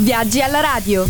Viaggi alla radio.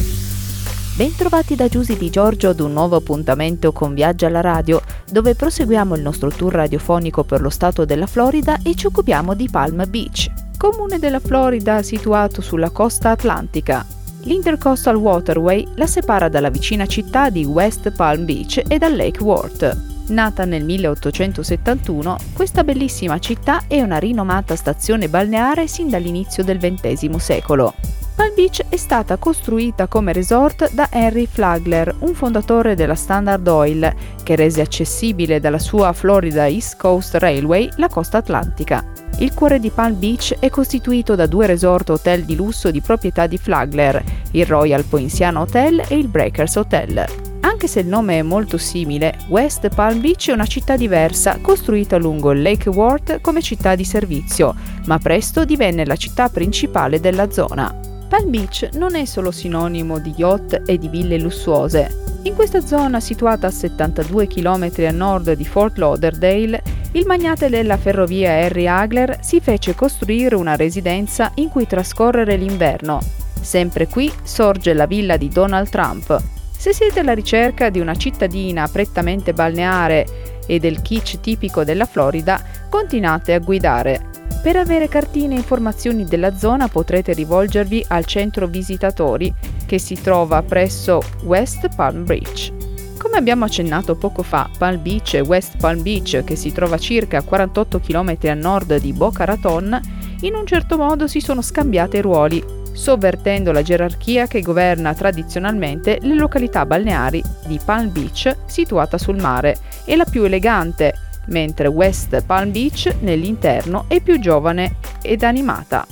Bentrovati da Giusy di Giorgio ad un nuovo appuntamento con Viaggi alla radio, dove proseguiamo il nostro tour radiofonico per lo stato della Florida e ci occupiamo di Palm Beach, comune della Florida situato sulla costa atlantica. L'Intercoastal Waterway la separa dalla vicina città di West Palm Beach e dal Lake Worth. Nata nel 1871, questa bellissima città è una rinomata stazione balneare sin dall'inizio del XX secolo. Palm Beach è stata costruita come resort da Henry Flagler, un fondatore della Standard Oil, che rese accessibile dalla sua Florida East Coast Railway la costa atlantica. Il cuore di Palm Beach è costituito da due resort hotel di lusso di proprietà di Flagler, il Royal Poinciana Hotel e il Breakers Hotel. Anche se il nome è molto simile, West Palm Beach è una città diversa, costruita lungo il Lake Worth come città di servizio, ma presto divenne la città principale della zona. Palm Beach non è solo sinonimo di yacht e di ville lussuose. In questa zona, situata a 72 km a nord di Fort Lauderdale, il magnate della ferrovia Harry Hagler si fece costruire una residenza in cui trascorrere l'inverno. Sempre qui sorge la villa di Donald Trump, se siete alla ricerca di una cittadina prettamente balneare e del kitsch tipico della Florida, continuate a guidare. Per avere cartine e informazioni della zona potrete rivolgervi al centro visitatori che si trova presso West Palm Beach. Come abbiamo accennato poco fa, Palm Beach e West Palm Beach, che si trova circa a 48 km a nord di Boca Raton, in un certo modo si sono scambiate ruoli sovvertendo la gerarchia che governa tradizionalmente le località balneari di Palm Beach, situata sul mare, e la più elegante, mentre West Palm Beach nell'interno è più giovane ed animata.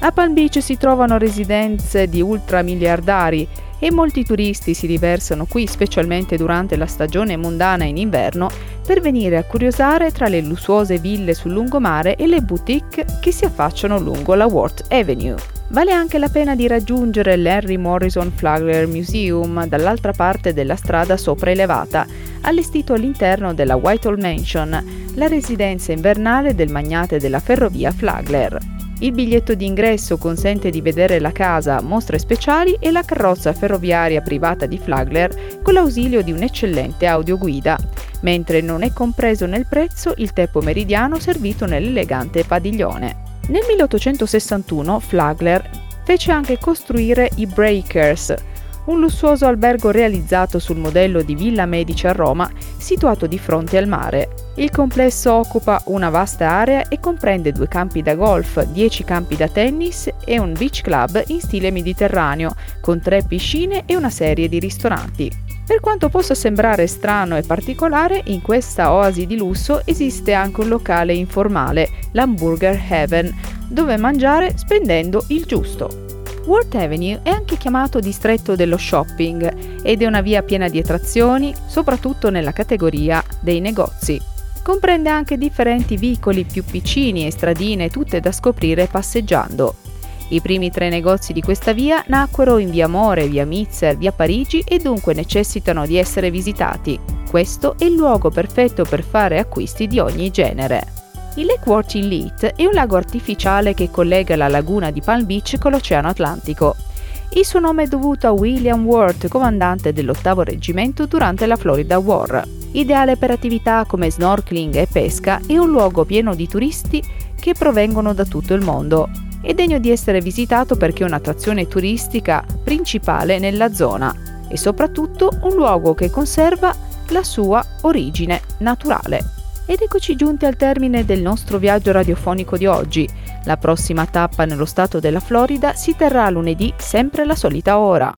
A Palm Beach si trovano residenze di ultramiliardari e molti turisti si riversano qui specialmente durante la stagione mondana in inverno per venire a curiosare tra le lussuose ville sul lungomare e le boutique che si affacciano lungo la Worth Avenue. Vale anche la pena di raggiungere l'Henry Morrison Flagler Museum dall'altra parte della strada sopraelevata, allestito all'interno della Whitehall Mansion, la residenza invernale del magnate della ferrovia Flagler. Il biglietto d'ingresso consente di vedere la casa, mostre speciali e la carrozza ferroviaria privata di Flagler con l'ausilio di un'eccellente audioguida, mentre non è compreso nel prezzo il tè pomeridiano servito nell'elegante padiglione. Nel 1861 Flagler fece anche costruire i Breakers, un lussuoso albergo realizzato sul modello di Villa Medici a Roma, situato di fronte al mare. Il complesso occupa una vasta area e comprende due campi da golf, 10 campi da tennis e un beach club in stile mediterraneo, con tre piscine e una serie di ristoranti. Per quanto possa sembrare strano e particolare, in questa oasi di lusso esiste anche un locale informale, l'Hamburger Heaven, dove mangiare spendendo il giusto. Worth Avenue è anche chiamato distretto dello shopping ed è una via piena di attrazioni, soprattutto nella categoria dei negozi. Comprende anche differenti vicoli più piccini e stradine tutte da scoprire passeggiando. I primi tre negozi di questa via nacquero in via More, via Mitzer, via Parigi e dunque necessitano di essere visitati. Questo è il luogo perfetto per fare acquisti di ogni genere. Il Lake Worth Elite è un lago artificiale che collega la laguna di Palm Beach con l'Oceano Atlantico. Il suo nome è dovuto a William Worth, comandante dell'ottavo reggimento durante la Florida War. Ideale per attività come snorkeling e pesca, è un luogo pieno di turisti che provengono da tutto il mondo è degno di essere visitato perché è un'attrazione turistica principale nella zona e soprattutto un luogo che conserva la sua origine naturale. Ed eccoci giunti al termine del nostro viaggio radiofonico di oggi. La prossima tappa nello stato della Florida si terrà lunedì sempre alla solita ora.